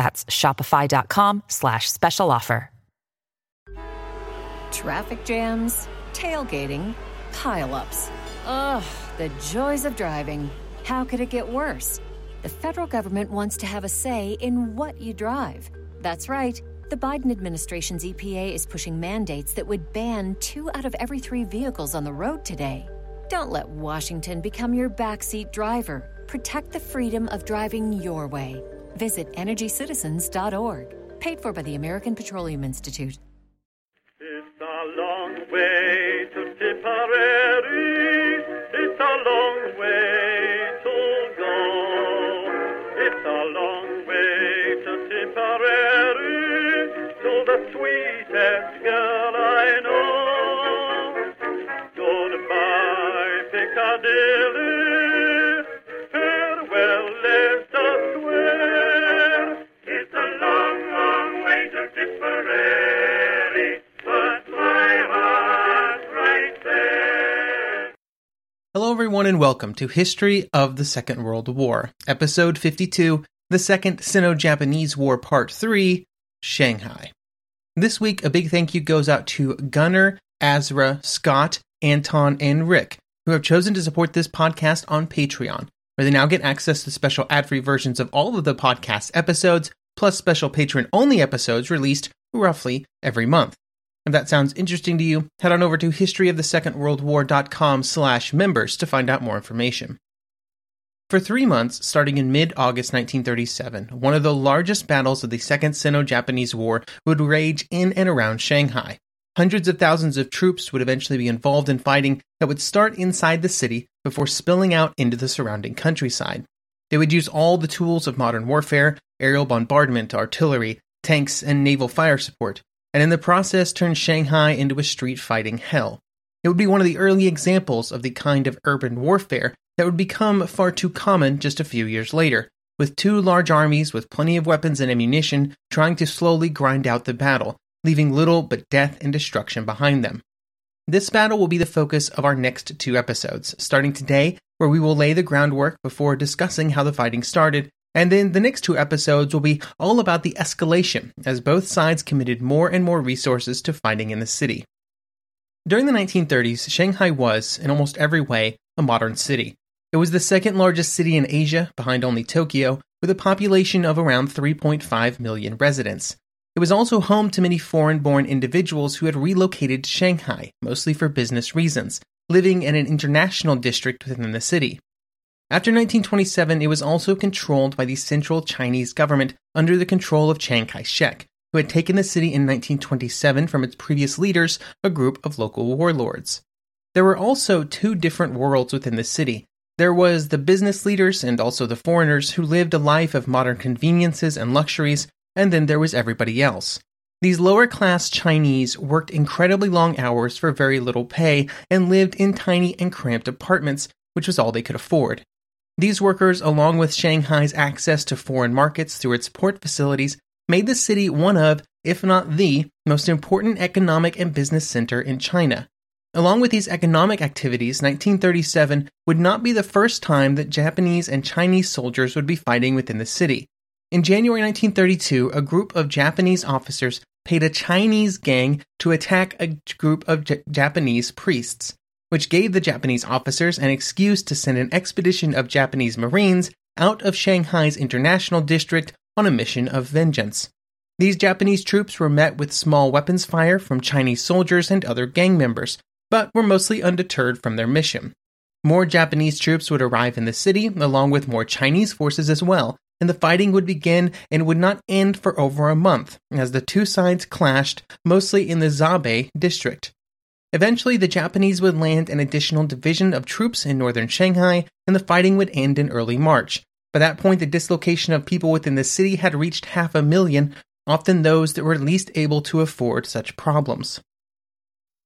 That's shopify.com slash special offer. Traffic jams, tailgating, pileups. Ugh, the joys of driving. How could it get worse? The federal government wants to have a say in what you drive. That's right. The Biden administration's EPA is pushing mandates that would ban two out of every three vehicles on the road today. Don't let Washington become your backseat driver. Protect the freedom of driving your way. Visit EnergyCitizens.org. Paid for by the American Petroleum Institute. It's a long way to Tipperary. It's a long way to go. It's a long way to Tipperary. To the sweetest girl I know. Goodbye, Piccadilly. And welcome to History of the Second World War, Episode 52, The Second Sino Japanese War, Part 3 Shanghai. This week, a big thank you goes out to Gunnar, Azra, Scott, Anton, and Rick, who have chosen to support this podcast on Patreon, where they now get access to special ad free versions of all of the podcast episodes, plus special patron only episodes released roughly every month. If that sounds interesting to you, head on over to historyofthesecondworldwar.com slash members to find out more information. For three months, starting in mid-August 1937, one of the largest battles of the Second Sino-Japanese War would rage in and around Shanghai. Hundreds of thousands of troops would eventually be involved in fighting that would start inside the city before spilling out into the surrounding countryside. They would use all the tools of modern warfare aerial bombardment, artillery, tanks, and naval fire support and in the process turned Shanghai into a street fighting hell. It would be one of the early examples of the kind of urban warfare that would become far too common just a few years later, with two large armies with plenty of weapons and ammunition trying to slowly grind out the battle, leaving little but death and destruction behind them. This battle will be the focus of our next two episodes, starting today, where we will lay the groundwork before discussing how the fighting started and then the next two episodes will be all about the escalation, as both sides committed more and more resources to fighting in the city. During the 1930s, Shanghai was, in almost every way, a modern city. It was the second largest city in Asia, behind only Tokyo, with a population of around 3.5 million residents. It was also home to many foreign born individuals who had relocated to Shanghai, mostly for business reasons, living in an international district within the city. After 1927, it was also controlled by the central Chinese government under the control of Chiang Kai shek, who had taken the city in 1927 from its previous leaders, a group of local warlords. There were also two different worlds within the city. There was the business leaders and also the foreigners who lived a life of modern conveniences and luxuries, and then there was everybody else. These lower class Chinese worked incredibly long hours for very little pay and lived in tiny and cramped apartments, which was all they could afford. These workers, along with Shanghai's access to foreign markets through its port facilities, made the city one of, if not the, most important economic and business center in China. Along with these economic activities, 1937 would not be the first time that Japanese and Chinese soldiers would be fighting within the city. In January 1932, a group of Japanese officers paid a Chinese gang to attack a group of J- Japanese priests which gave the Japanese officers an excuse to send an expedition of Japanese Marines out of Shanghai's international district on a mission of vengeance. These Japanese troops were met with small weapons fire from Chinese soldiers and other gang members, but were mostly undeterred from their mission. More Japanese troops would arrive in the city, along with more Chinese forces as well, and the fighting would begin and would not end for over a month, as the two sides clashed, mostly in the Zhabei district. Eventually, the Japanese would land an additional division of troops in northern Shanghai, and the fighting would end in early March, By that point, the dislocation of people within the city had reached half a million, often those that were least able to afford such problems.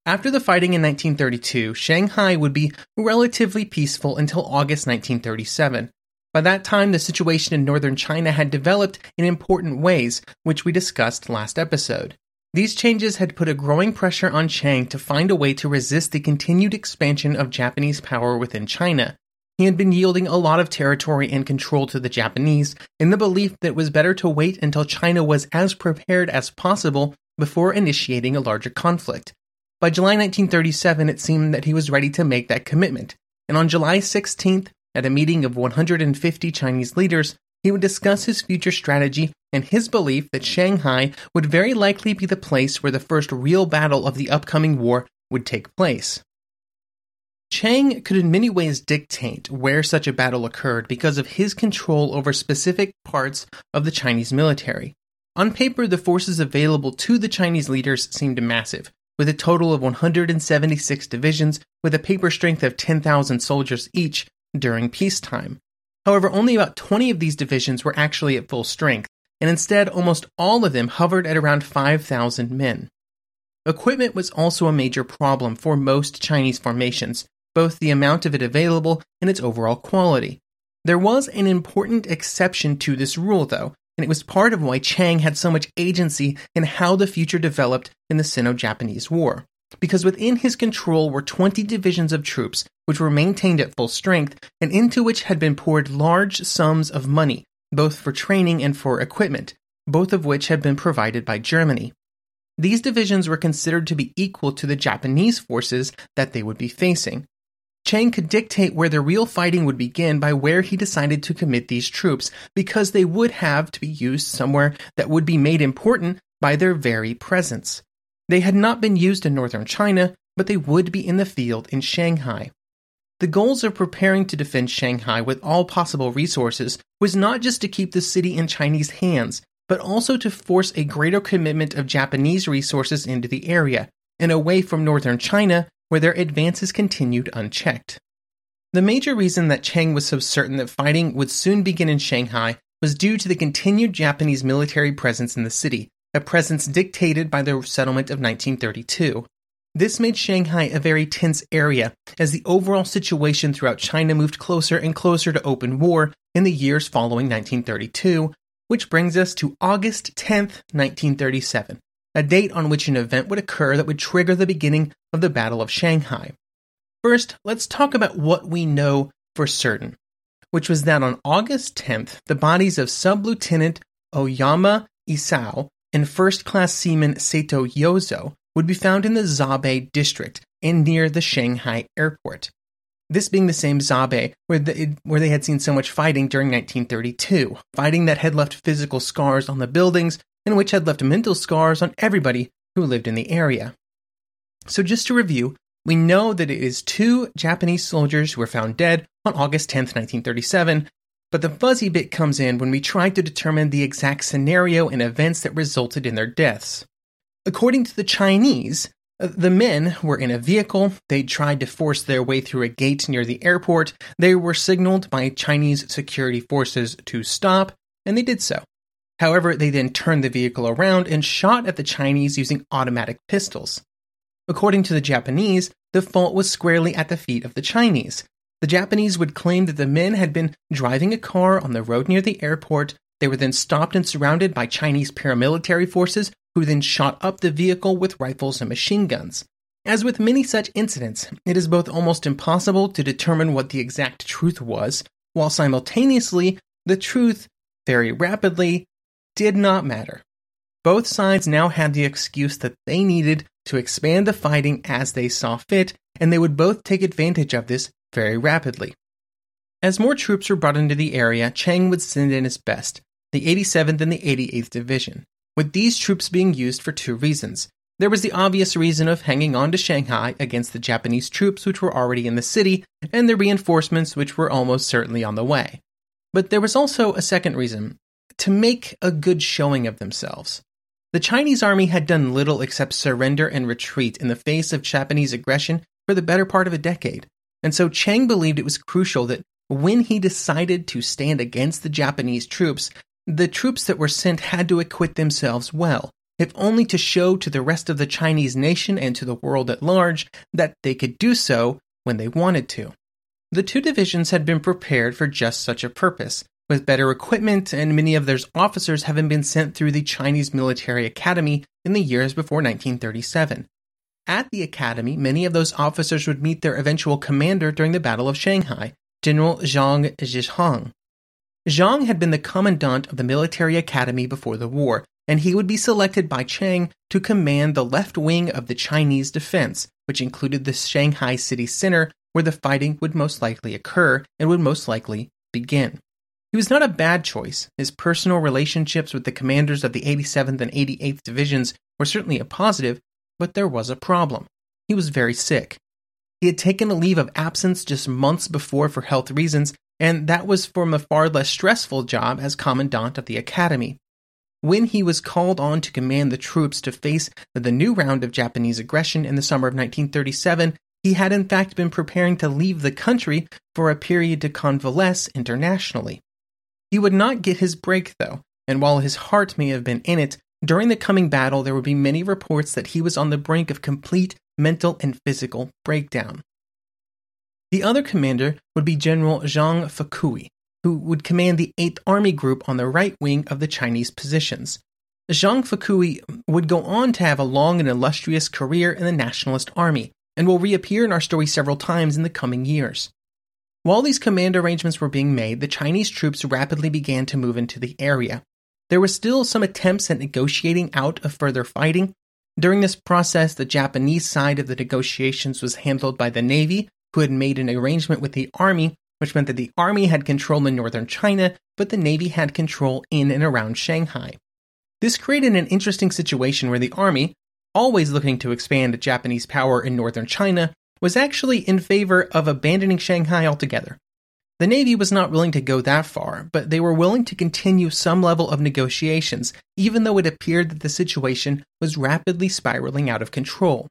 After the fighting in 1932, Shanghai would be relatively peaceful until August 1937. By that time, the situation in northern China had developed in important ways, which we discussed last episode. These changes had put a growing pressure on Chiang to find a way to resist the continued expansion of Japanese power within China. He had been yielding a lot of territory and control to the Japanese in the belief that it was better to wait until China was as prepared as possible before initiating a larger conflict. By July 1937, it seemed that he was ready to make that commitment, and on July 16th, at a meeting of 150 Chinese leaders, he would discuss his future strategy and his belief that Shanghai would very likely be the place where the first real battle of the upcoming war would take place. Chiang could in many ways dictate where such a battle occurred because of his control over specific parts of the Chinese military. On paper, the forces available to the Chinese leaders seemed massive, with a total of 176 divisions with a paper strength of 10,000 soldiers each during peacetime. However, only about 20 of these divisions were actually at full strength, and instead almost all of them hovered at around 5,000 men. Equipment was also a major problem for most Chinese formations, both the amount of it available and its overall quality. There was an important exception to this rule, though, and it was part of why Chiang had so much agency in how the future developed in the Sino Japanese War. Because within his control were 20 divisions of troops, which were maintained at full strength, and into which had been poured large sums of money, both for training and for equipment, both of which had been provided by Germany. These divisions were considered to be equal to the Japanese forces that they would be facing, Chiang could dictate where the real fighting would begin by where he decided to commit these troops, because they would have to be used somewhere that would be made important by their very presence. They had not been used in northern China, but they would be in the field in Shanghai. The goals of preparing to defend Shanghai with all possible resources was not just to keep the city in Chinese hands, but also to force a greater commitment of Japanese resources into the area and away from northern China where their advances continued unchecked. The major reason that Chiang was so certain that fighting would soon begin in Shanghai was due to the continued Japanese military presence in the city, a presence dictated by the settlement of 1932. This made Shanghai a very tense area as the overall situation throughout China moved closer and closer to open war in the years following 1932, which brings us to August 10, 1937 a date on which an event would occur that would trigger the beginning of the Battle of Shanghai. First, let's talk about what we know for certain, which was that on August 10th, the bodies of Sub Lieutenant Oyama Isao and First Class Seaman Sato Yozo would be found in the Zhabei district and near the Shanghai airport. This being the same Zhabei where, the, where they had seen so much fighting during 1932, fighting that had left physical scars on the buildings and which had left mental scars on everybody who lived in the area. So, just to review, we know that it is two Japanese soldiers who were found dead on August 10, 1937, but the fuzzy bit comes in when we try to determine the exact scenario and events that resulted in their deaths. According to the Chinese, uh, the men were in a vehicle. They tried to force their way through a gate near the airport. They were signaled by Chinese security forces to stop, and they did so. However, they then turned the vehicle around and shot at the Chinese using automatic pistols. According to the Japanese, the fault was squarely at the feet of the Chinese. The Japanese would claim that the men had been driving a car on the road near the airport. They were then stopped and surrounded by Chinese paramilitary forces, who then shot up the vehicle with rifles and machine guns. As with many such incidents, it is both almost impossible to determine what the exact truth was, while simultaneously, the truth very rapidly did not matter. Both sides now had the excuse that they needed to expand the fighting as they saw fit, and they would both take advantage of this very rapidly. As more troops were brought into the area, Chiang would send in his best, the 87th and the 88th Division, with these troops being used for two reasons. There was the obvious reason of hanging on to Shanghai against the Japanese troops which were already in the city, and the reinforcements which were almost certainly on the way. But there was also a second reason, to make a good showing of themselves. The Chinese army had done little except surrender and retreat in the face of Japanese aggression for the better part of a decade, and so Chiang believed it was crucial that when he decided to stand against the Japanese troops, the troops that were sent had to acquit themselves well, if only to show to the rest of the Chinese nation and to the world at large that they could do so when they wanted to. The two divisions had been prepared for just such a purpose, with better equipment, and many of their officers having been sent through the Chinese Military Academy in the years before 1937. At the academy, many of those officers would meet their eventual commander during the Battle of Shanghai, General Zhang Zhizhong. Zhang had been the commandant of the military academy before the war, and he would be selected by Chiang to command the left wing of the Chinese defense, which included the Shanghai city center where the fighting would most likely occur and would most likely begin. He was not a bad choice. His personal relationships with the commanders of the 87th and 88th Divisions were certainly a positive, but there was a problem. He was very sick. He had taken a leave of absence just months before for health reasons, and that was from a far less stressful job as commandant of the academy. When he was called on to command the troops to face the new round of Japanese aggression in the summer of 1937, he had in fact been preparing to leave the country for a period to convalesce internationally. He would not get his break, though, and while his heart may have been in it, during the coming battle there would be many reports that he was on the brink of complete mental and physical breakdown. The other commander would be General Zhang Fukui, who would command the 8th Army Group on the right wing of the Chinese positions. Zhang Fukui would go on to have a long and illustrious career in the Nationalist Army, and will reappear in our story several times in the coming years. While these command arrangements were being made, the Chinese troops rapidly began to move into the area. There were still some attempts at negotiating out of further fighting. During this process, the Japanese side of the negotiations was handled by the Navy, who had made an arrangement with the Army, which meant that the Army had control in northern China, but the Navy had control in and around Shanghai. This created an interesting situation where the Army, always looking to expand Japanese power in northern China, was actually in favor of abandoning Shanghai altogether. The Navy was not willing to go that far, but they were willing to continue some level of negotiations, even though it appeared that the situation was rapidly spiraling out of control.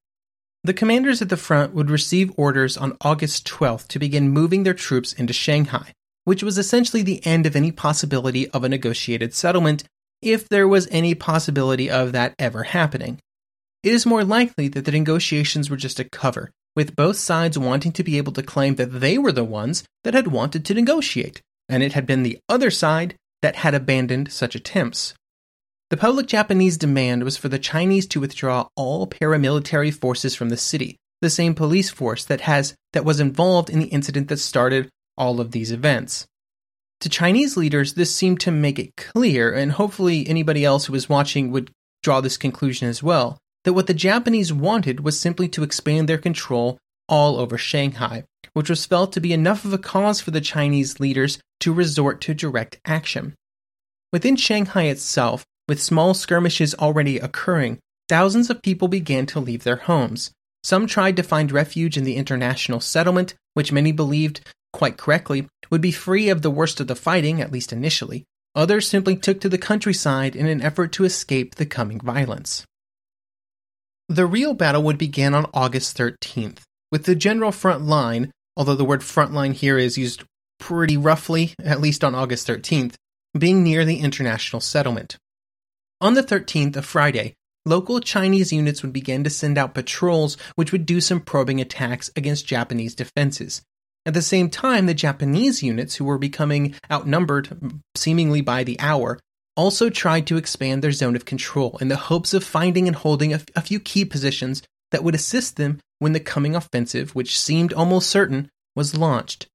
The commanders at the front would receive orders on August 12th to begin moving their troops into Shanghai, which was essentially the end of any possibility of a negotiated settlement, if there was any possibility of that ever happening. It is more likely that the negotiations were just a cover, with both sides wanting to be able to claim that they were the ones that had wanted to negotiate, and it had been the other side that had abandoned such attempts. The public Japanese demand was for the Chinese to withdraw all paramilitary forces from the city, the same police force that has that was involved in the incident that started all of these events. To Chinese leaders, this seemed to make it clear, and hopefully anybody else who was watching would draw this conclusion as well, that what the Japanese wanted was simply to expand their control all over Shanghai, which was felt to be enough of a cause for the Chinese leaders to resort to direct action. Within Shanghai itself, with small skirmishes already occurring, thousands of people began to leave their homes. Some tried to find refuge in the international settlement, which many believed, quite correctly, would be free of the worst of the fighting, at least initially. Others simply took to the countryside in an effort to escape the coming violence. The real battle would begin on August 13th, with the general front line, although the word front line here is used pretty roughly, at least on August 13th, being near the international settlement. On the 13th, a Friday, local Chinese units would begin to send out patrols which would do some probing attacks against Japanese defenses. At the same time, the Japanese units, who were becoming outnumbered seemingly by the hour, also tried to expand their zone of control in the hopes of finding and holding a, a few key positions that would assist them when the coming offensive, which seemed almost certain, was launched.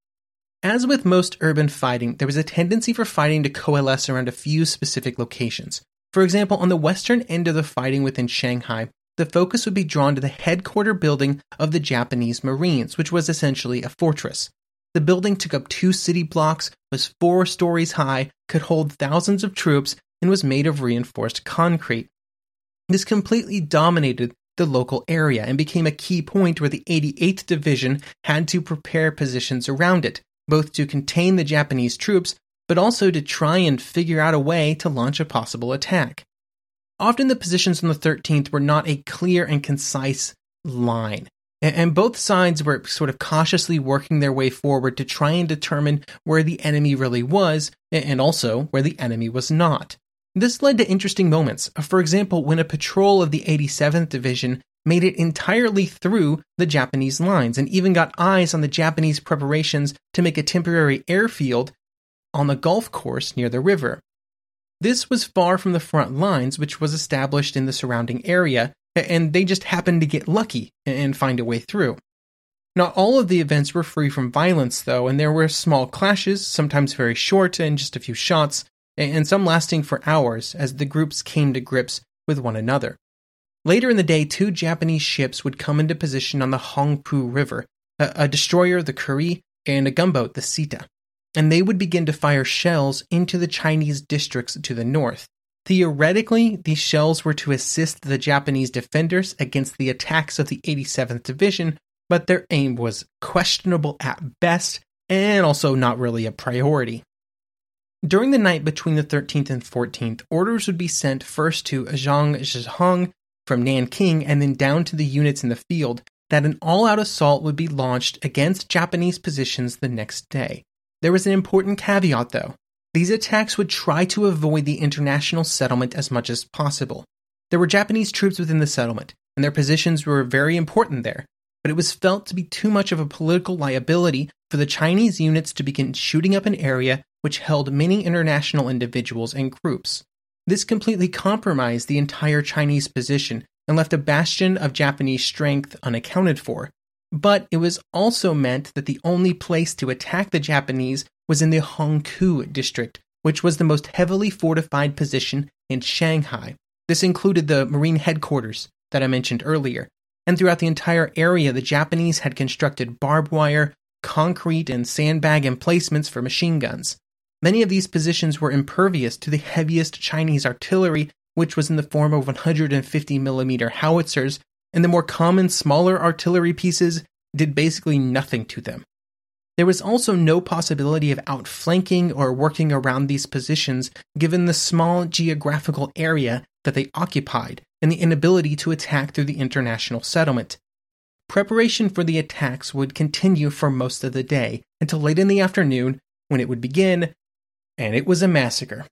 As with most urban fighting, there was a tendency for fighting to coalesce around a few specific locations. For example, on the western end of the fighting within Shanghai, the focus would be drawn to the headquarter building of the Japanese Marines, which was essentially a fortress. The building took up two city blocks, was four stories high, could hold thousands of troops, and was made of reinforced concrete. This completely dominated the local area and became a key point where the 88th Division had to prepare positions around it, both to contain the Japanese troops, but also to try and figure out a way to launch a possible attack. Often the positions on the 13th were not a clear and concise line. And both sides were sort of cautiously working their way forward to try and determine where the enemy really was and also where the enemy was not. This led to interesting moments. For example, when a patrol of the 87th Division made it entirely through the Japanese lines and even got eyes on the Japanese preparations to make a temporary airfield on the golf course near the river. This was far from the front lines, which was established in the surrounding area, and they just happened to get lucky and find a way through. Not all of the events were free from violence, though, and there were small clashes, sometimes very short and just a few shots, and some lasting for hours as the groups came to grips with one another. Later in the day, two Japanese ships would come into position on the Huangpu River a, a destroyer, the Kuri, and a gunboat, the Seta. And they would begin to fire shells into the Chinese districts to the north. Theoretically, these shells were to assist the Japanese defenders against the attacks of the 87th Division, but their aim was questionable at best and also not really a priority. During the night between the 13th and 14th, orders would be sent first to Zhang Zhizhong from Nanking and then down to the units in the field that an all out assault would be launched against Japanese positions the next day. There was an important caveat, though. These attacks would try to avoid the international settlement as much as possible. There were Japanese troops within the settlement, and their positions were very important there, but it was felt to be too much of a political liability for the Chinese units to begin shooting up an area which held many international individuals and groups. This completely compromised the entire Chinese position and left a bastion of Japanese strength unaccounted for. But it was also meant that the only place to attack the Japanese was in the Hongkou district, which was the most heavily fortified position in Shanghai. This included the Marine headquarters that I mentioned earlier. And throughout the entire area, the Japanese had constructed barbed wire, concrete, and sandbag emplacements for machine guns. Many of these positions were impervious to the heaviest Chinese artillery, which was in the form of 150 millimeter howitzers, and the more common smaller artillery pieces did basically nothing to them. There was also no possibility of outflanking or working around these positions given the small geographical area that they occupied and the inability to attack through the international settlement. Preparation for the attacks would continue for most of the day until late in the afternoon when it would begin, and it was a massacre.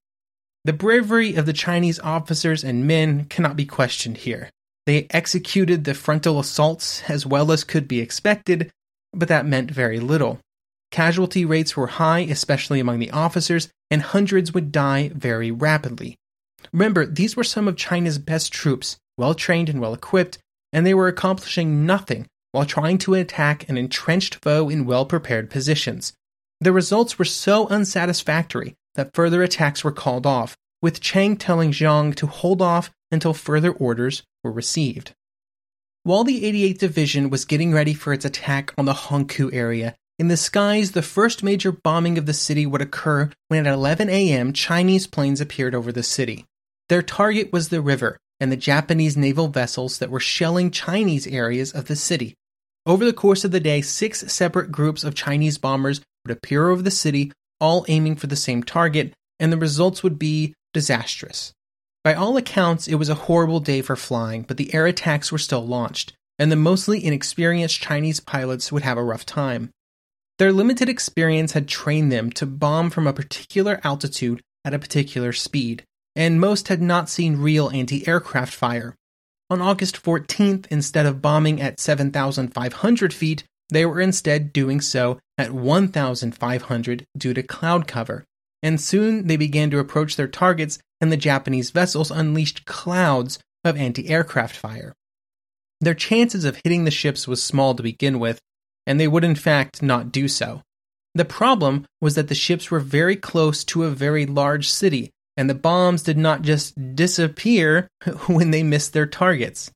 The bravery of the Chinese officers and men cannot be questioned here. They executed the frontal assaults as well as could be expected, but that meant very little. Casualty rates were high, especially among the officers, and hundreds would die very rapidly. Remember, these were some of China's best troops, well trained and well equipped, and they were accomplishing nothing while trying to attack an entrenched foe in well prepared positions. The results were so unsatisfactory that further attacks were called off, with Chiang telling Zhang to hold off until further orders were received. While the 88th Division was getting ready for its attack on the Hongkou area, in the skies, the first major bombing of the city would occur when at 11 a.m. Chinese planes appeared over the city. Their target was the river and the Japanese naval vessels that were shelling Chinese areas of the city. Over the course of the day, six separate groups of Chinese bombers would appear over the city, all aiming for the same target, and the results would be disastrous. By all accounts, it was a horrible day for flying, but the air attacks were still launched, and the mostly inexperienced Chinese pilots would have a rough time. Their limited experience had trained them to bomb from a particular altitude at a particular speed, and most had not seen real anti aircraft fire. On August 14th, instead of bombing at 7,500 feet, they were instead doing so at 1,500 due to cloud cover. And soon they began to approach their targets, and the Japanese vessels unleashed clouds of anti aircraft fire. Their chances of hitting the ships was small to begin with, and they would in fact not do so. The problem was that the ships were very close to a very large city, and the bombs did not just disappear when they missed their targets.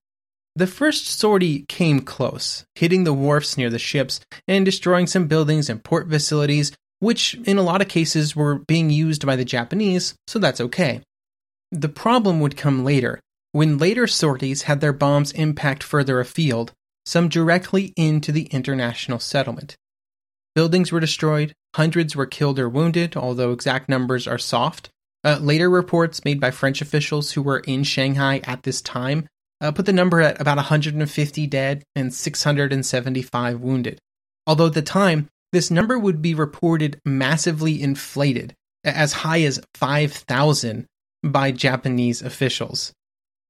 The first sortie came close, hitting the wharfs near the ships and destroying some buildings and port facilities, which in a lot of cases were being used by the Japanese, so that's okay. The problem would come later, when later sorties had their bombs impact further afield, some directly into the international settlement. Buildings were destroyed, hundreds were killed or wounded, although exact numbers are soft. Uh, later reports made by French officials who were in Shanghai at this time uh, put the number at about 150 dead and 675 wounded. Although at the time, this number would be reported massively inflated, as high as 5,000 by Japanese officials.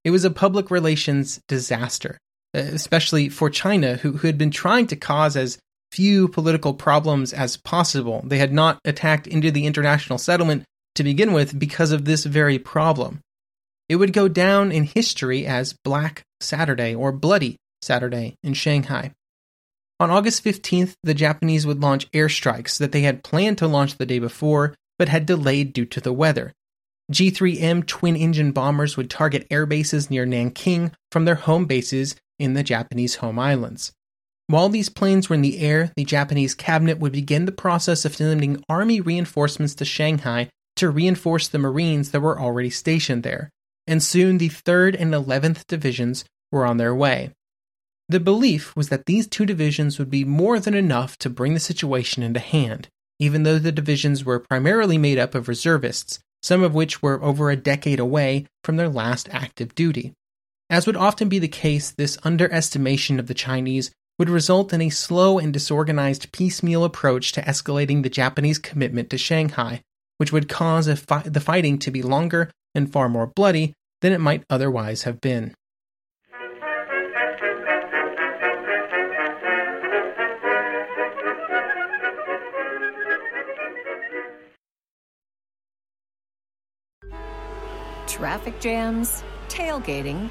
It was a public relations disaster, Uh, especially for China, who, who had been trying to cause as few political problems as possible. They had not attacked into the international settlement to begin with because of this very problem. It would go down in history as Black Saturday or Bloody Saturday in Shanghai. On August 15th, the Japanese would launch airstrikes that they had planned to launch the day before, but had delayed due to the weather. G 3M twin engine bombers would target air bases near Nanking from their home bases in the Japanese home islands. While these planes were in the air, the Japanese cabinet would begin the process of sending army reinforcements to Shanghai to reinforce the Marines that were already stationed there, and soon the 3rd and 11th Divisions were on their way. The belief was that these two divisions would be more than enough to bring the situation into hand, even though the divisions were primarily made up of reservists, some of which were over a decade away from their last active duty. As would often be the case, this underestimation of the Chinese would result in a slow and disorganized piecemeal approach to escalating the Japanese commitment to Shanghai, which would cause fi- the fighting to be longer and far more bloody than it might otherwise have been. Traffic jams, tailgating,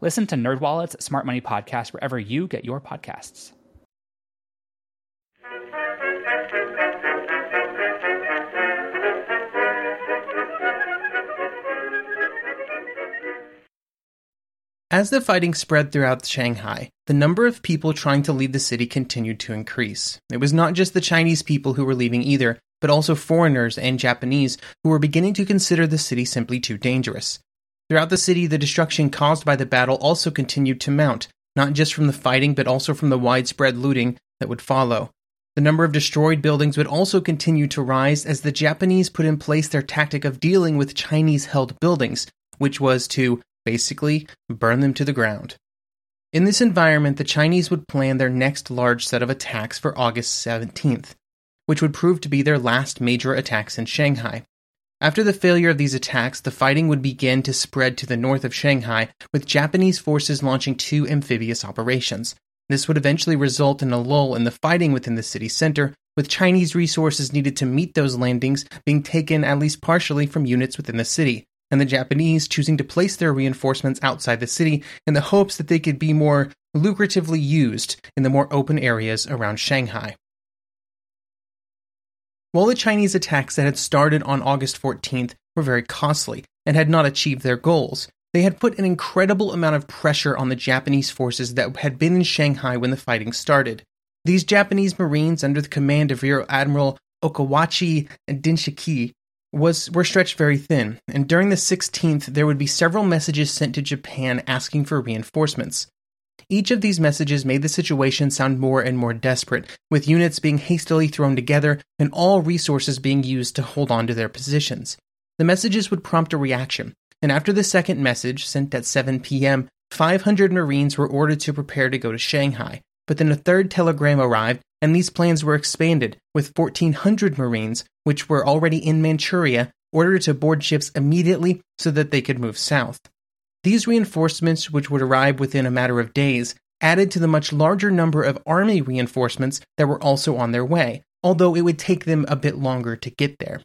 Listen to NerdWallet's Smart Money Podcast wherever you get your podcasts. As the fighting spread throughout Shanghai, the number of people trying to leave the city continued to increase. It was not just the Chinese people who were leaving either, but also foreigners and Japanese who were beginning to consider the city simply too dangerous. Throughout the city, the destruction caused by the battle also continued to mount, not just from the fighting, but also from the widespread looting that would follow. The number of destroyed buildings would also continue to rise as the Japanese put in place their tactic of dealing with Chinese held buildings, which was to basically burn them to the ground. In this environment, the Chinese would plan their next large set of attacks for August 17th, which would prove to be their last major attacks in Shanghai. After the failure of these attacks, the fighting would begin to spread to the north of Shanghai, with Japanese forces launching two amphibious operations. This would eventually result in a lull in the fighting within the city center, with Chinese resources needed to meet those landings being taken at least partially from units within the city, and the Japanese choosing to place their reinforcements outside the city in the hopes that they could be more lucratively used in the more open areas around Shanghai. While the Chinese attacks that had started on August 14th were very costly and had not achieved their goals, they had put an incredible amount of pressure on the Japanese forces that had been in Shanghai when the fighting started. These Japanese Marines, under the command of Rear Admiral Okawachi Denshichi, was were stretched very thin, and during the 16th there would be several messages sent to Japan asking for reinforcements. Each of these messages made the situation sound more and more desperate, with units being hastily thrown together and all resources being used to hold on to their positions. The messages would prompt a reaction, and after the second message, sent at 7 p.m., 500 Marines were ordered to prepare to go to Shanghai. But then a third telegram arrived, and these plans were expanded, with 1,400 Marines, which were already in Manchuria, ordered to board ships immediately so that they could move south. These reinforcements, which would arrive within a matter of days, added to the much larger number of army reinforcements that were also on their way, although it would take them a bit longer to get there.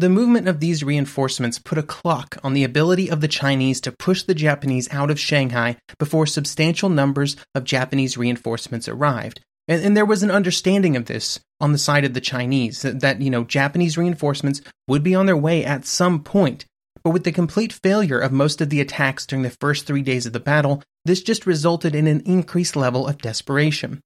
The movement of these reinforcements put a clock on the ability of the Chinese to push the Japanese out of Shanghai before substantial numbers of Japanese reinforcements arrived. And, and, there was an understanding of this on the side of the Chinese that, that, you know, Japanese reinforcements would be on their way at some point. But with the complete failure of most of the attacks during the first three days of the battle, this just resulted in an increased level of desperation.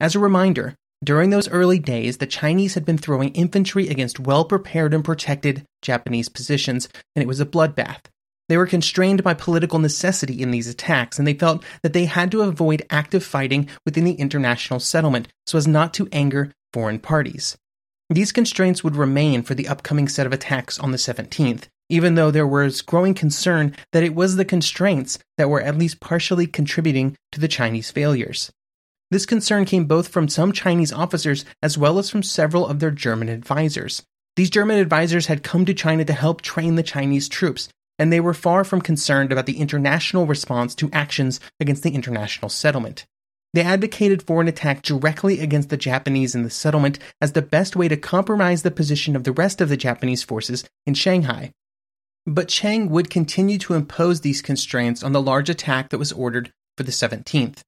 As a reminder, during those early days, the Chinese had been throwing infantry against well prepared and protected Japanese positions, and it was a bloodbath. They were constrained by political necessity in these attacks, and they felt that they had to avoid active fighting within the international settlement so as not to anger foreign parties. These constraints would remain for the upcoming set of attacks on the 17th, even though there was growing concern that it was the constraints that were at least partially contributing to the Chinese failures. This concern came both from some Chinese officers as well as from several of their German advisors. These German advisors had come to China to help train the Chinese troops, and they were far from concerned about the international response to actions against the international settlement. They advocated for an attack directly against the Japanese in the settlement as the best way to compromise the position of the rest of the Japanese forces in Shanghai. But Chiang would continue to impose these constraints on the large attack that was ordered for the 17th.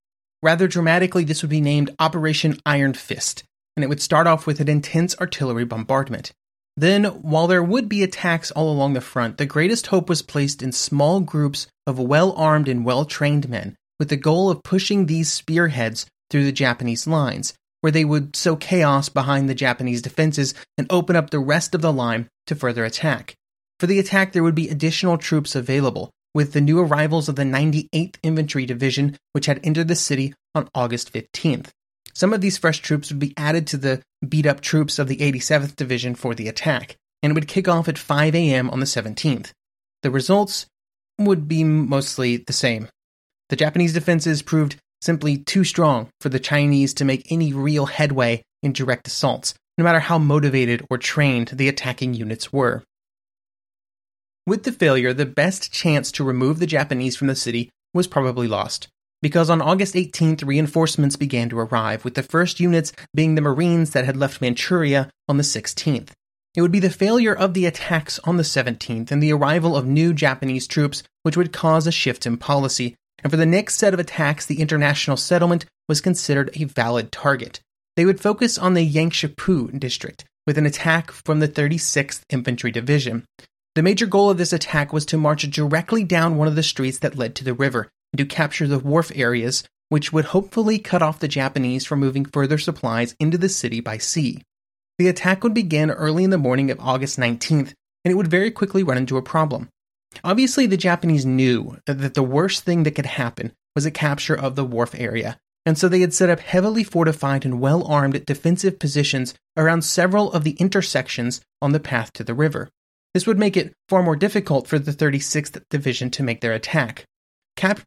Rather dramatically, this would be named Operation Iron Fist, and it would start off with an intense artillery bombardment. Then, while there would be attacks all along the front, the greatest hope was placed in small groups of well armed and well trained men, with the goal of pushing these spearheads through the Japanese lines, where they would sow chaos behind the Japanese defenses and open up the rest of the line to further attack. For the attack, there would be additional troops available, with the new arrivals of the 98th Infantry Division, which had entered the city on August 15th. Some of these fresh troops would be added to the beat up troops of the 87th Division for the attack, and it would kick off at 5 a.m. on the 17th. The results would be mostly the same. The Japanese defenses proved simply too strong for the Chinese to make any real headway in direct assaults, no matter how motivated or trained the attacking units were. With the failure, the best chance to remove the Japanese from the city was probably lost, because on August 18th, reinforcements began to arrive, with the first units being the Marines that had left Manchuria on the 16th. It would be the failure of the attacks on the 17th and the arrival of new Japanese troops which would cause a shift in policy, and for the next set of attacks, the international settlement was considered a valid target. They would focus on the Yangshupu district, with an attack from the 36th Infantry Division. The major goal of this attack was to march directly down one of the streets that led to the river and to capture the wharf areas, which would hopefully cut off the Japanese from moving further supplies into the city by sea. The attack would begin early in the morning of August 19th, and it would very quickly run into a problem. Obviously, the Japanese knew that the worst thing that could happen was a capture of the wharf area, and so they had set up heavily fortified and well armed defensive positions around several of the intersections on the path to the river. This would make it far more difficult for the 36th Division to make their attack. Cap-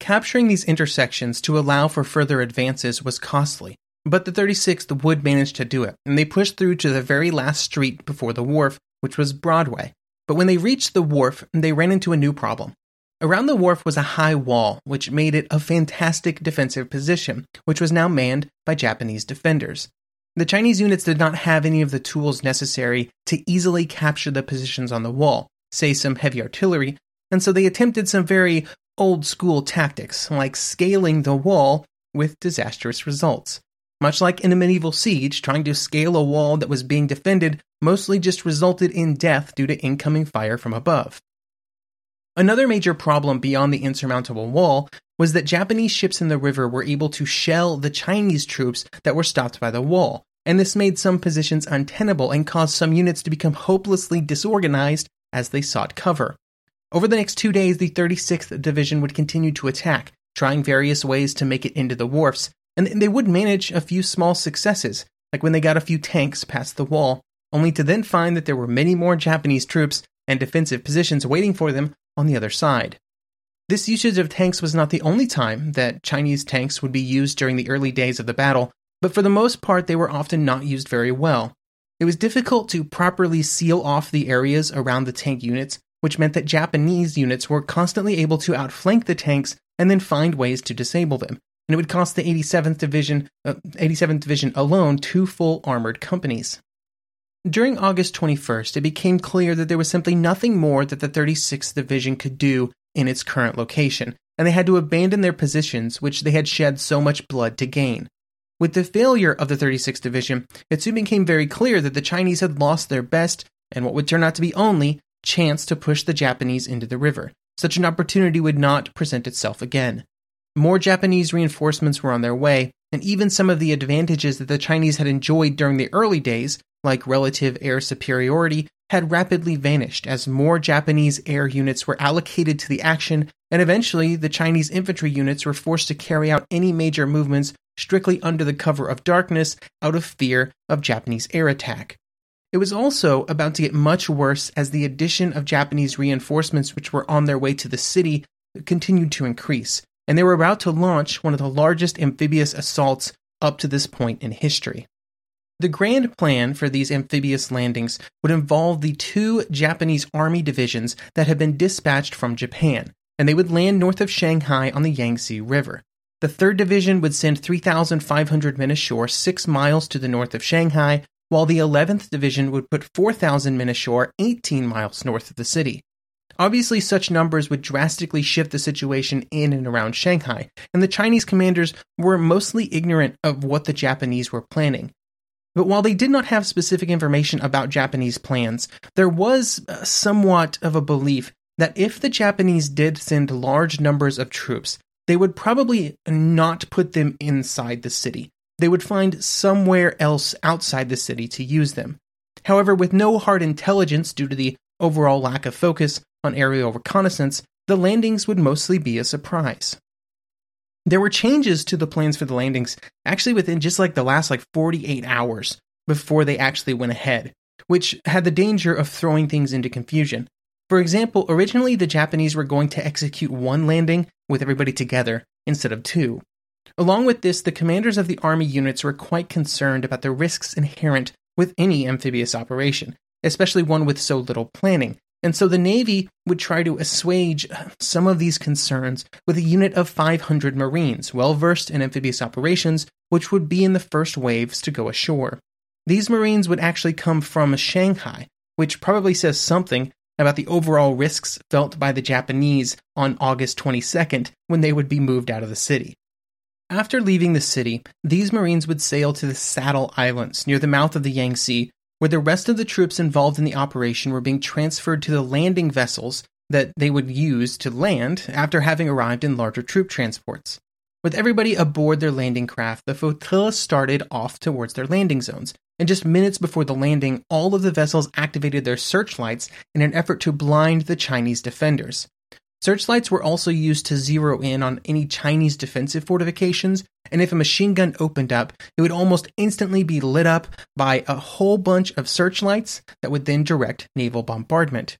capturing these intersections to allow for further advances was costly, but the 36th would manage to do it, and they pushed through to the very last street before the wharf, which was Broadway. But when they reached the wharf, they ran into a new problem. Around the wharf was a high wall, which made it a fantastic defensive position, which was now manned by Japanese defenders. The Chinese units did not have any of the tools necessary to easily capture the positions on the wall, say some heavy artillery, and so they attempted some very old school tactics, like scaling the wall with disastrous results. Much like in a medieval siege, trying to scale a wall that was being defended mostly just resulted in death due to incoming fire from above. Another major problem beyond the insurmountable wall was that Japanese ships in the river were able to shell the Chinese troops that were stopped by the wall, and this made some positions untenable and caused some units to become hopelessly disorganized as they sought cover. Over the next two days, the 36th Division would continue to attack, trying various ways to make it into the wharfs, and they would manage a few small successes, like when they got a few tanks past the wall, only to then find that there were many more Japanese troops and defensive positions waiting for them on the other side. This usage of tanks was not the only time that Chinese tanks would be used during the early days of the battle, but for the most part they were often not used very well. It was difficult to properly seal off the areas around the tank units, which meant that Japanese units were constantly able to outflank the tanks and then find ways to disable them. And it would cost the 87th Division, uh, 87th Division alone two full armored companies. During August 21st, it became clear that there was simply nothing more that the 36th Division could do in its current location, and they had to abandon their positions, which they had shed so much blood to gain. With the failure of the 36th Division, it soon became very clear that the Chinese had lost their best, and what would turn out to be only, chance to push the Japanese into the river. Such an opportunity would not present itself again. More Japanese reinforcements were on their way, and even some of the advantages that the Chinese had enjoyed during the early days, like relative air superiority, had rapidly vanished as more Japanese air units were allocated to the action, and eventually the Chinese infantry units were forced to carry out any major movements strictly under the cover of darkness out of fear of Japanese air attack. It was also about to get much worse as the addition of Japanese reinforcements, which were on their way to the city, continued to increase, and they were about to launch one of the largest amphibious assaults up to this point in history. The grand plan for these amphibious landings would involve the two Japanese army divisions that had been dispatched from Japan, and they would land north of Shanghai on the Yangtze River. The 3rd Division would send 3,500 men ashore six miles to the north of Shanghai, while the 11th Division would put 4,000 men ashore 18 miles north of the city. Obviously, such numbers would drastically shift the situation in and around Shanghai, and the Chinese commanders were mostly ignorant of what the Japanese were planning. But while they did not have specific information about Japanese plans, there was uh, somewhat of a belief that if the Japanese did send large numbers of troops, they would probably not put them inside the city. They would find somewhere else outside the city to use them. However, with no hard intelligence due to the overall lack of focus on aerial reconnaissance, the landings would mostly be a surprise. There were changes to the plans for the landings actually within just like the last like 48 hours before they actually went ahead, which had the danger of throwing things into confusion. For example, originally the Japanese were going to execute one landing with everybody together instead of two. Along with this, the commanders of the army units were quite concerned about the risks inherent with any amphibious operation, especially one with so little planning, and so the Navy would try to assuage some of these concerns with a unit of 500 Marines, well versed in amphibious operations, which would be in the first waves to go ashore. These Marines would actually come from Shanghai, which probably says something about the overall risks felt by the Japanese on August 22nd when they would be moved out of the city. After leaving the city, these Marines would sail to the Saddle Islands near the mouth of the Yangtze, where the rest of the troops involved in the operation were being transferred to the landing vessels that they would use to land after having arrived in larger troop transports. With everybody aboard their landing craft, the flotilla started off towards their landing zones, and just minutes before the landing, all of the vessels activated their searchlights in an effort to blind the Chinese defenders. Searchlights were also used to zero in on any Chinese defensive fortifications, and if a machine gun opened up, it would almost instantly be lit up by a whole bunch of searchlights that would then direct naval bombardment.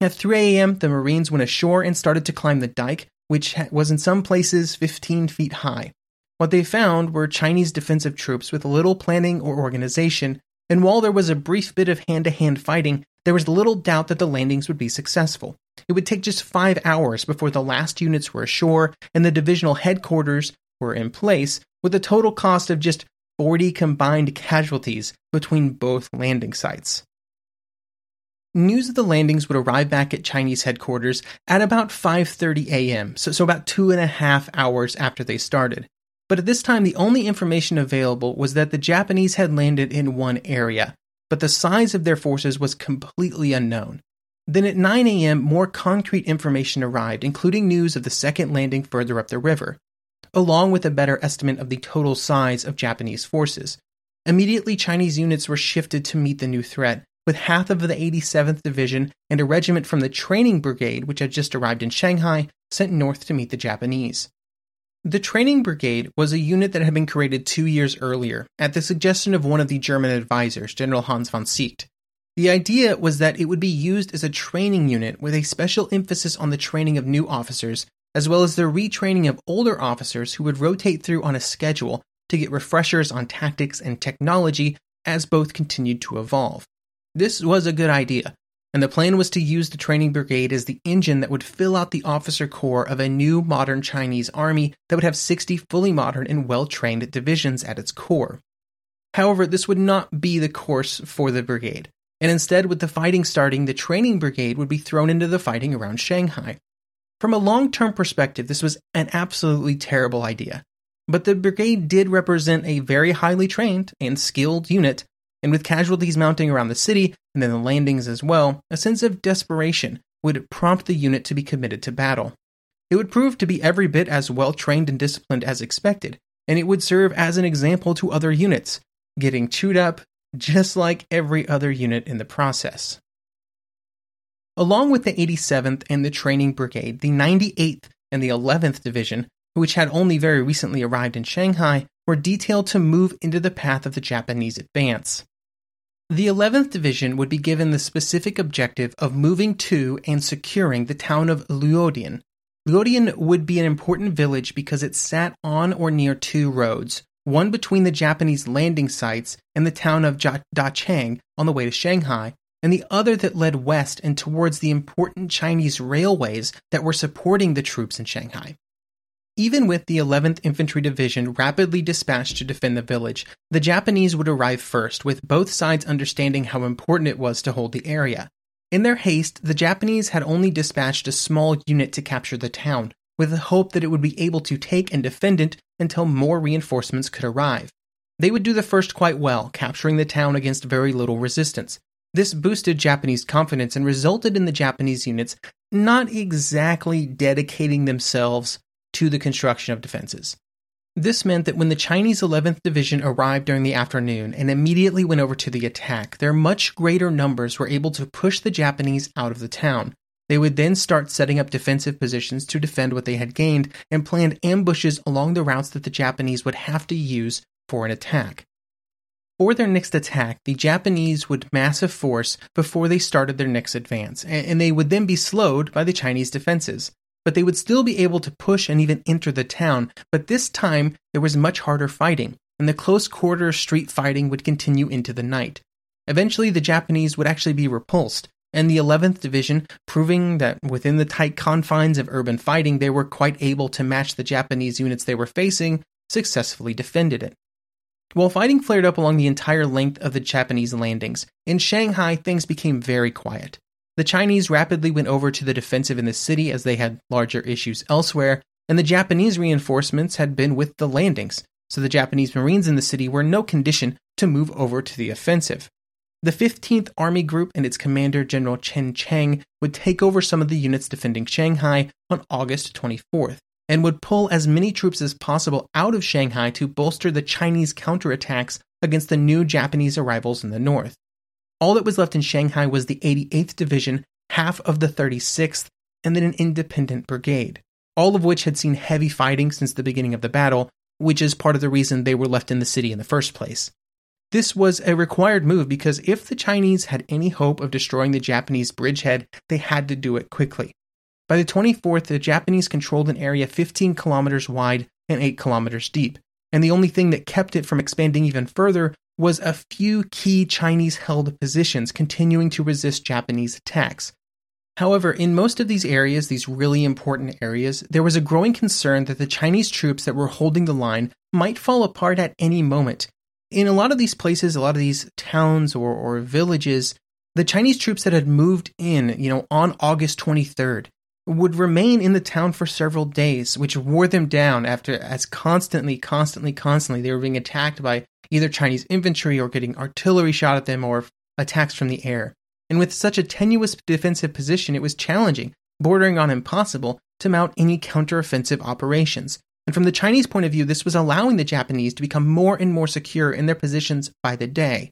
At 3 a.m., the Marines went ashore and started to climb the dike, which was in some places 15 feet high. What they found were Chinese defensive troops with little planning or organization, and while there was a brief bit of hand to hand fighting, there was little doubt that the landings would be successful. It would take just five hours before the last units were ashore and the divisional headquarters were in place, with a total cost of just 40 combined casualties between both landing sites. News of the landings would arrive back at Chinese headquarters at about 5:30 a.m., so, so about two and a half hours after they started. But at this time, the only information available was that the Japanese had landed in one area, but the size of their forces was completely unknown. Then at 9 a.m., more concrete information arrived, including news of the second landing further up the river, along with a better estimate of the total size of Japanese forces. Immediately, Chinese units were shifted to meet the new threat, with half of the 87th Division and a regiment from the Training Brigade, which had just arrived in Shanghai, sent north to meet the Japanese. The Training Brigade was a unit that had been created two years earlier at the suggestion of one of the German advisors, General Hans von Seeckt. The idea was that it would be used as a training unit with a special emphasis on the training of new officers, as well as the retraining of older officers who would rotate through on a schedule to get refreshers on tactics and technology as both continued to evolve. This was a good idea, and the plan was to use the training brigade as the engine that would fill out the officer corps of a new modern Chinese army that would have 60 fully modern and well trained divisions at its core. However, this would not be the course for the brigade, and instead, with the fighting starting, the training brigade would be thrown into the fighting around Shanghai. From a long term perspective, this was an absolutely terrible idea. But the brigade did represent a very highly trained and skilled unit and with casualties mounting around the city and then the landings as well, a sense of desperation would prompt the unit to be committed to battle. It would prove to be every bit as well trained and disciplined as expected, and it would serve as an example to other units, getting chewed up just like every other unit in the process. Along with the 87th and the Training Brigade, the 98th and the 11th Division, which had only very recently arrived in Shanghai, were detailed to move into the path of the Japanese advance. The 11th Division would be given the specific objective of moving to and securing the town of Luodian. Luodian would be an important village because it sat on or near two roads, one between the Japanese landing sites and the town of Dachang on the way to Shanghai, and the other that led west and towards the important Chinese railways that were supporting the troops in Shanghai. Even with the 11th Infantry Division rapidly dispatched to defend the village, the Japanese would arrive first, with both sides understanding how important it was to hold the area. In their haste, the Japanese had only dispatched a small unit to capture the town, with the hope that it would be able to take and defend it until more reinforcements could arrive. They would do the first quite well, capturing the town against very little resistance. This boosted Japanese confidence and resulted in the Japanese units not exactly dedicating themselves to the construction of defenses. This meant that when the Chinese 11th Division arrived during the afternoon and immediately went over to the attack, their much greater numbers were able to push the Japanese out of the town. They would then start setting up defensive positions to defend what they had gained and planned ambushes along the routes that the Japanese would have to use for an attack. For their next attack, the Japanese would massive force before they started their next advance, and they would then be slowed by the Chinese defenses but they would still be able to push and even enter the town. But this time, there was much harder fighting, and the close quarter street fighting would continue into the night. Eventually, the Japanese would actually be repulsed, and the 11th Division, proving that within the tight confines of urban fighting they were quite able to match the Japanese units they were facing, successfully defended it. While fighting flared up along the entire length of the Japanese landings, in Shanghai things became very quiet. The Chinese rapidly went over to the defensive in the city as they had larger issues elsewhere, and the Japanese reinforcements had been with the landings, so the Japanese Marines in the city were in no condition to move over to the offensive. The 15th Army Group and its commander, General Chen Cheng, would take over some of the units defending Shanghai on August 24th and would pull as many troops as possible out of Shanghai to bolster the Chinese counterattacks against the new Japanese arrivals in the north. All that was left in Shanghai was the 88th Division, half of the 36th, and then an independent brigade, all of which had seen heavy fighting since the beginning of the battle, which is part of the reason they were left in the city in the first place. This was a required move because if the Chinese had any hope of destroying the Japanese bridgehead, they had to do it quickly. By the 24th, the Japanese controlled an area 15 kilometers wide and 8 kilometers deep, and the only thing that kept it from expanding even further was a few key Chinese held positions continuing to resist Japanese attacks. However, in most of these areas, these really important areas, there was a growing concern that the Chinese troops that were holding the line might fall apart at any moment. In a lot of these places, a lot of these towns or, or villages, the Chinese troops that had moved in, you know, on August 23rd, would remain in the town for several days, which wore them down after as constantly, constantly, constantly they were being attacked by either Chinese infantry or getting artillery shot at them or attacks from the air. And with such a tenuous defensive position, it was challenging, bordering on impossible, to mount any counteroffensive operations. And from the Chinese point of view, this was allowing the Japanese to become more and more secure in their positions by the day.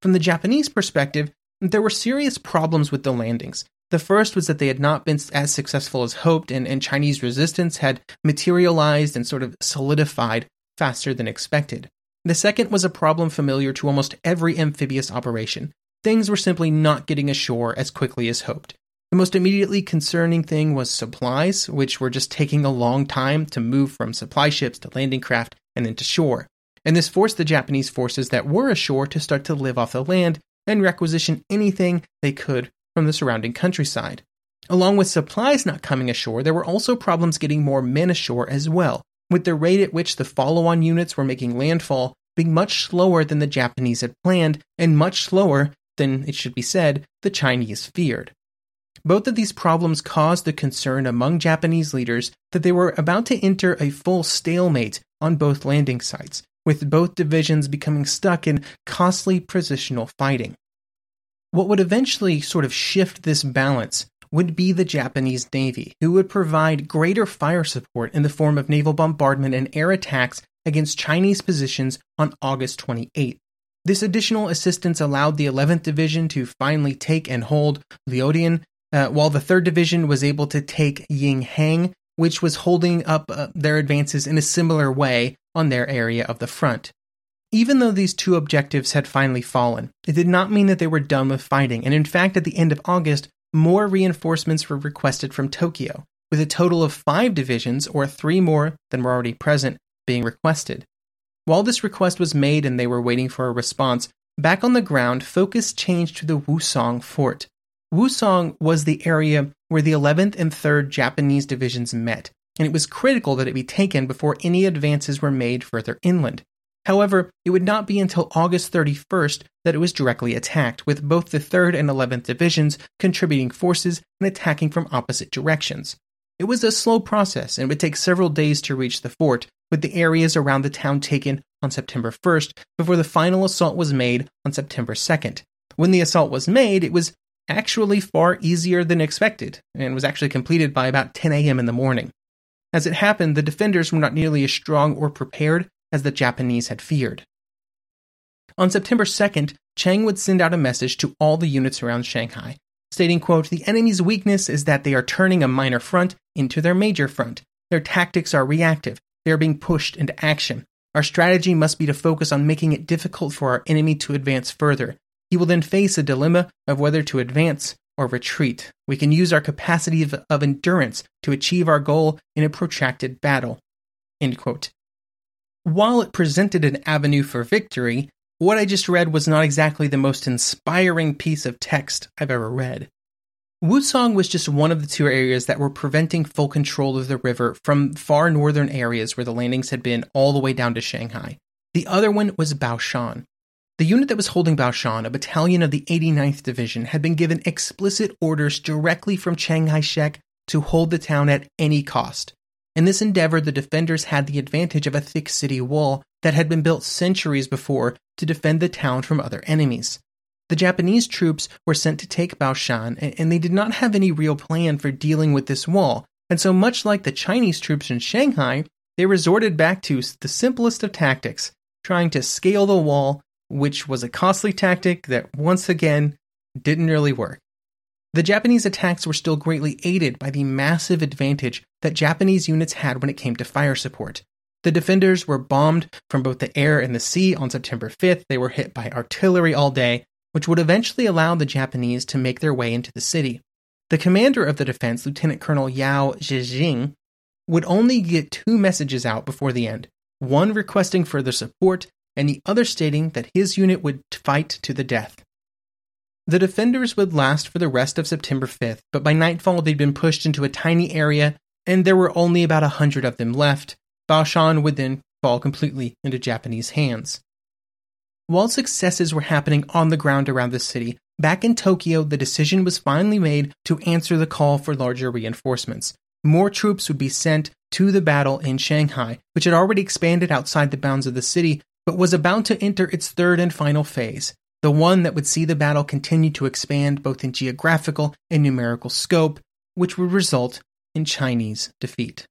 From the Japanese perspective, there were serious problems with the landings. The first was that they had not been as successful as hoped, and, and Chinese resistance had materialized and sort of solidified faster than expected. The second was a problem familiar to almost every amphibious operation. Things were simply not getting ashore as quickly as hoped. The most immediately concerning thing was supplies, which were just taking a long time to move from supply ships to landing craft and then to shore. And this forced the Japanese forces that were ashore to start to live off the land and requisition anything they could from the surrounding countryside. Along with supplies not coming ashore, there were also problems getting more men ashore as well, with the rate at which the follow on units were making landfall being much slower than the Japanese had planned, and much slower than, it should be said, the Chinese feared. Both of these problems caused the concern among Japanese leaders that they were about to enter a full stalemate on both landing sites, with both divisions becoming stuck in costly positional fighting. What would eventually sort of shift this balance would be the Japanese Navy, who would provide greater fire support in the form of naval bombardment and air attacks against Chinese positions on August 28. This additional assistance allowed the 11th Division to finally take and hold Luodian, uh, while the 3rd Division was able to take Yanghang, which was holding up uh, their advances in a similar way on their area of the front. Even though these two objectives had finally fallen, it did not mean that they were done with fighting, and in fact, at the end of August, more reinforcements were requested from Tokyo, with a total of five divisions, or three more than were already present, being requested. While this request was made and they were waiting for a response, back on the ground, focus changed to the Wusong fort. Wusong was the area where the 11th and 3rd Japanese divisions met, and it was critical that it be taken before any advances were made further inland. However, it would not be until August 31st that it was directly attacked, with both the 3rd and 11th Divisions contributing forces and attacking from opposite directions. It was a slow process and would take several days to reach the fort, with the areas around the town taken on September 1st before the final assault was made on September 2nd. When the assault was made, it was actually far easier than expected and was actually completed by about 10 a.m. in the morning. As it happened, the defenders were not nearly as strong or prepared as the Japanese had feared. On September 2nd, Chiang would send out a message to all the units around Shanghai, stating, quote, The enemy's weakness is that they are turning a minor front into their major front. Their tactics are reactive. They are being pushed into action. Our strategy must be to focus on making it difficult for our enemy to advance further. He will then face a dilemma of whether to advance or retreat. We can use our capacity of, of endurance to achieve our goal in a protracted battle. While it presented an avenue for victory, what I just read was not exactly the most inspiring piece of text I've ever read. Wusong was just one of the two areas that were preventing full control of the river from far northern areas where the landings had been all the way down to Shanghai. The other one was Baoshan. The unit that was holding Baoshan, a battalion of the 89th Division, had been given explicit orders directly from Chiang Kai shek to hold the town at any cost. In this endeavor, the defenders had the advantage of a thick city wall that had been built centuries before to defend the town from other enemies. The Japanese troops were sent to take Baoshan, and they did not have any real plan for dealing with this wall, and so much like the Chinese troops in Shanghai, they resorted back to the simplest of tactics, trying to scale the wall, which was a costly tactic that once again didn't really work. The Japanese attacks were still greatly aided by the massive advantage that Japanese units had when it came to fire support. The defenders were bombed from both the air and the sea on September 5th. They were hit by artillery all day, which would eventually allow the Japanese to make their way into the city. The commander of the defense, Lieutenant Colonel Yao Ziqing, would only get two messages out before the end one requesting further support, and the other stating that his unit would fight to the death. The defenders would last for the rest of September 5th, but by nightfall they'd been pushed into a tiny area and there were only about a hundred of them left. Baoshan would then fall completely into Japanese hands. While successes were happening on the ground around the city, back in Tokyo the decision was finally made to answer the call for larger reinforcements. More troops would be sent to the battle in Shanghai, which had already expanded outside the bounds of the city, but was about to enter its third and final phase the one that would see the battle continue to expand both in geographical and numerical scope, which would result in Chinese defeat.